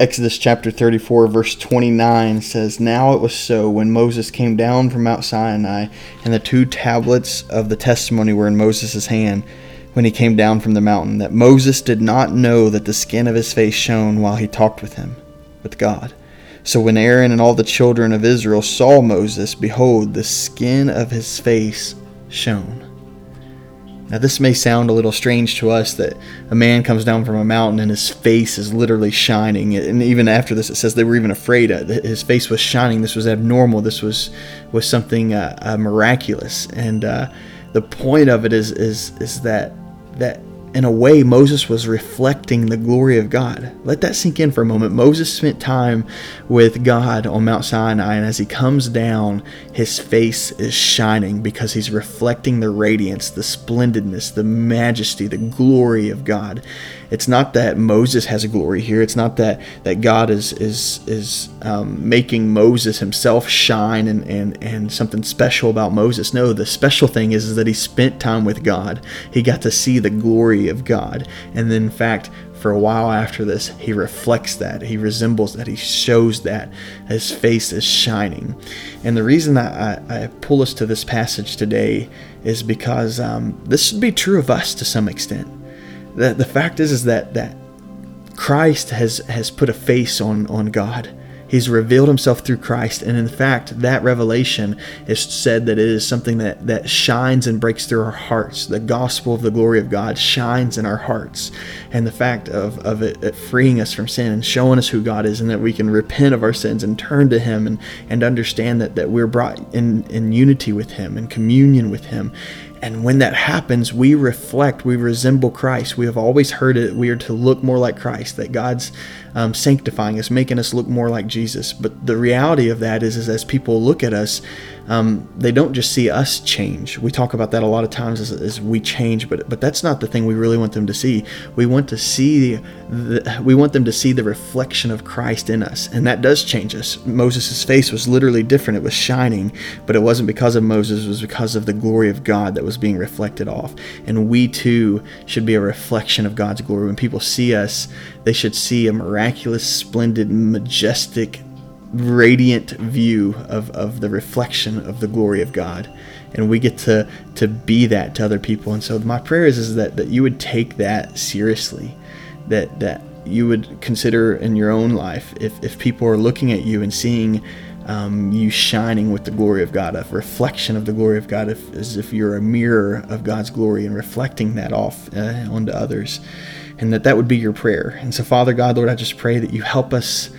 Exodus chapter 34, verse 29 says, Now it was so when Moses came down from Mount Sinai, and the two tablets of the testimony were in Moses' hand when he came down from the mountain, that Moses did not know that the skin of his face shone while he talked with him, with God. So when Aaron and all the children of Israel saw Moses, behold, the skin of his face shone. Now, this may sound a little strange to us that a man comes down from a mountain and his face is literally shining. And even after this, it says they were even afraid. That his face was shining. This was abnormal. This was was something uh, uh, miraculous. And uh, the point of it is is is that that in a way, Moses was reflecting the glory of God. Let that sink in for a moment. Moses spent time with God on Mount Sinai, and as he comes down, his face is shining because he's reflecting the radiance, the splendidness, the majesty, the glory of God. It's not that Moses has a glory here. It's not that, that God is is is um, making Moses himself shine and, and and something special about Moses. No, the special thing is, is that he spent time with God. He got to see the glory of God, and then in fact for a while after this, he reflects that. He resembles that. He shows that. His face is shining. And the reason that I, I pull us to this passage today is because um, this should be true of us to some extent the, the fact is is that that Christ has has put a face on on God. He's revealed himself through Christ, and in fact, that revelation is said that it is something that, that shines and breaks through our hearts. The gospel of the glory of God shines in our hearts. And the fact of, of it, it freeing us from sin and showing us who God is, and that we can repent of our sins and turn to Him and, and understand that, that we're brought in, in unity with Him and communion with Him. And when that happens, we reflect, we resemble Christ. We have always heard it. We are to look more like Christ, that God's um, sanctifying us, making us look more like Jesus. But the reality of that is, is as people look at us, um, they don't just see us change. We talk about that a lot of times as, as, we change, but but that's not the thing we really want them to see. We want to see the, we want them to see the reflection of Christ in us, and that does change us. Moses' face was literally different; it was shining, but it wasn't because of Moses; it was because of the glory of God that was being reflected off. And we too should be a reflection of God's glory. When people see us, they should see a miraculous, splendid, majestic radiant view of, of the reflection of the glory of God. And we get to, to be that to other people. And so my prayer is, is that, that you would take that seriously, that, that you would consider in your own life if, if people are looking at you and seeing um, you shining with the glory of God, a reflection of the glory of God, if, as if you're a mirror of God's glory and reflecting that off uh, onto others. And that that would be your prayer. And so, Father God, Lord, I just pray that you help us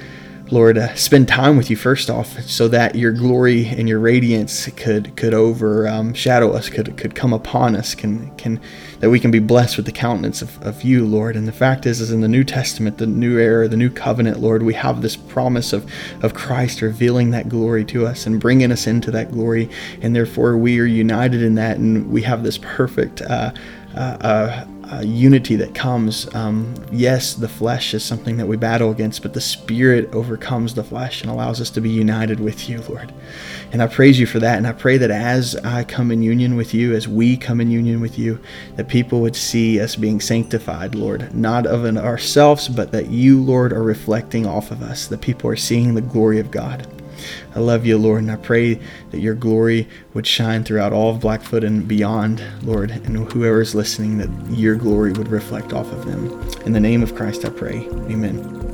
Lord, uh, spend time with you first off, so that your glory and your radiance could could overshadow um, us, could could come upon us, can can that we can be blessed with the countenance of, of you, Lord. And the fact is, is in the New Testament, the new era, the new covenant, Lord, we have this promise of of Christ revealing that glory to us and bringing us into that glory, and therefore we are united in that, and we have this perfect. Uh, uh, uh uh, unity that comes. Um, yes, the flesh is something that we battle against, but the Spirit overcomes the flesh and allows us to be united with you, Lord. And I praise you for that. And I pray that as I come in union with you, as we come in union with you, that people would see us being sanctified, Lord, not of ourselves, but that you, Lord, are reflecting off of us, that people are seeing the glory of God. I love you, Lord, and I pray that your glory would shine throughout all of Blackfoot and beyond, Lord, and whoever is listening, that your glory would reflect off of them. In the name of Christ, I pray. Amen.